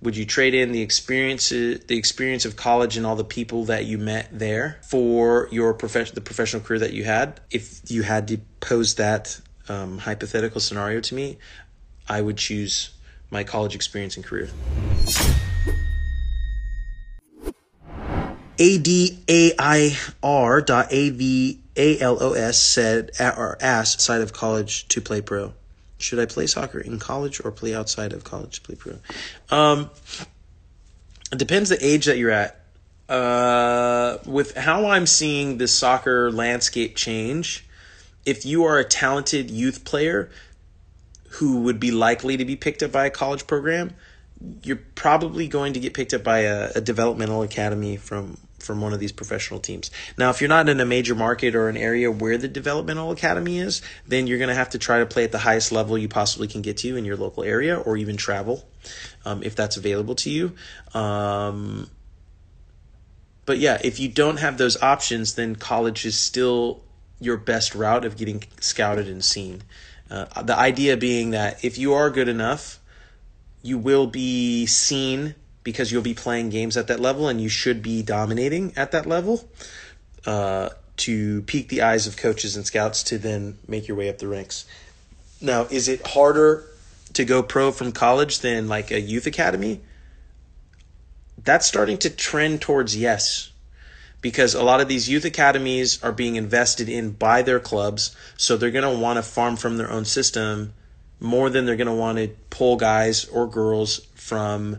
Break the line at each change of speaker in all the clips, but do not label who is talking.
Would you trade in the experience, the experience of college and all the people that you met there for your profession, the professional career that you had? If you had to pose that um, hypothetical scenario to me, I would choose my college experience and career. ADAIR dot AVALOS said or asked side of college to play pro. Should I play soccer in college or play outside of college play pro? Um, it depends the age that you're at. Uh, with how I'm seeing the soccer landscape change, if you are a talented youth player who would be likely to be picked up by a college program, you're probably going to get picked up by a, a developmental academy from from one of these professional teams. Now, if you're not in a major market or an area where the developmental academy is, then you're going to have to try to play at the highest level you possibly can get to in your local area or even travel um, if that's available to you. Um, but yeah, if you don't have those options, then college is still your best route of getting scouted and seen. Uh, the idea being that if you are good enough, you will be seen because you'll be playing games at that level and you should be dominating at that level uh, to pique the eyes of coaches and scouts to then make your way up the ranks. Now, is it harder to go pro from college than like a youth academy? That's starting to trend towards yes. Because a lot of these youth academies are being invested in by their clubs, so they're going to want to farm from their own system more than they're going to want to pull guys or girls from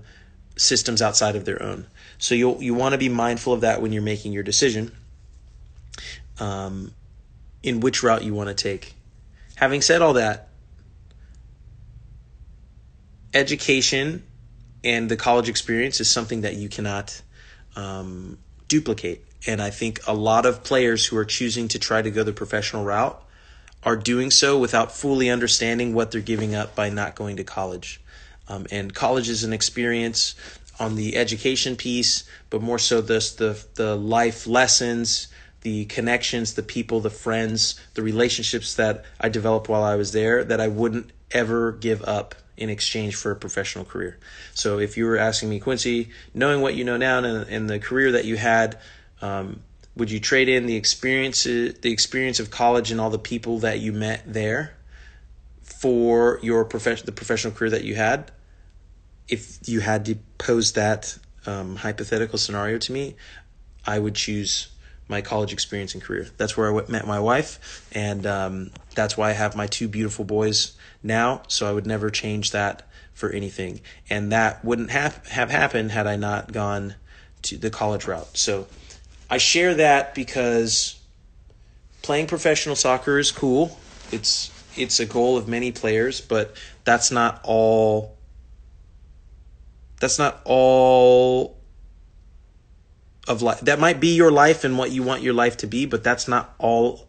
systems outside of their own. So you you want to be mindful of that when you're making your decision. Um, in which route you want to take. Having said all that, education and the college experience is something that you cannot um, duplicate. And I think a lot of players who are choosing to try to go the professional route are doing so without fully understanding what they're giving up by not going to college. Um, and college is an experience on the education piece, but more so this the the life lessons, the connections, the people, the friends, the relationships that I developed while I was there that I wouldn't ever give up in exchange for a professional career. So if you were asking me, Quincy, knowing what you know now and, and the career that you had, um, would you trade in the experience the experience of college and all the people that you met there for your profession the professional career that you had? If you had to pose that um, hypothetical scenario to me, I would choose my college experience and career. That's where I met my wife, and um, that's why I have my two beautiful boys now. So I would never change that for anything, and that wouldn't have have happened had I not gone to the college route. So I share that because playing professional soccer is cool. It's it's a goal of many players, but that's not all that's not all of life. That might be your life and what you want your life to be, but that's not all.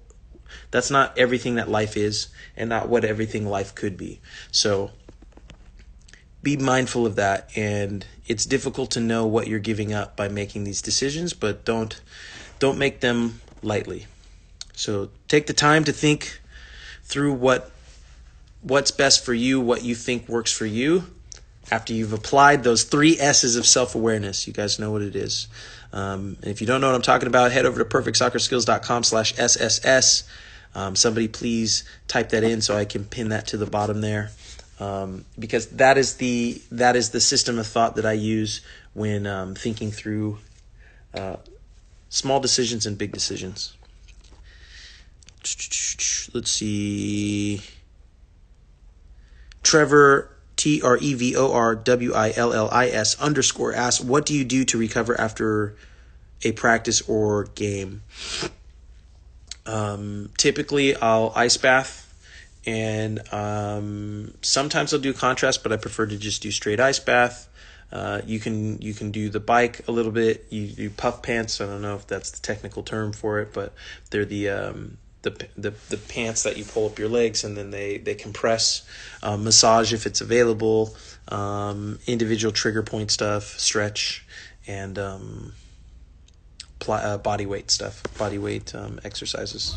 That's not everything that life is, and not what everything life could be. So be mindful of that. And it's difficult to know what you're giving up by making these decisions, but don't don't make them lightly. So take the time to think through what what's best for you, what you think works for you, after you've applied those three S's of self awareness. You guys know what it is. Um, if you don't know what I'm talking about, head over to perfectsoccerskills.com slash SSS. Um, somebody please type that in so I can pin that to the bottom there. Um, because that is the that is the system of thought that I use when um, thinking through uh, small decisions and big decisions. Let's see. Trevor T R E V O R W I L L I S underscore asks, What do you do to recover after a practice or game? Um, typically, I'll ice bath and um, sometimes I'll do contrast, but I prefer to just do straight ice bath. Uh, you can you can do the bike a little bit. You do puff pants. I don't know if that's the technical term for it, but they're the um, the, the the pants that you pull up your legs and then they they compress, uh, massage if it's available, um, individual trigger point stuff, stretch, and um, pl- uh, body weight stuff, body weight um, exercises.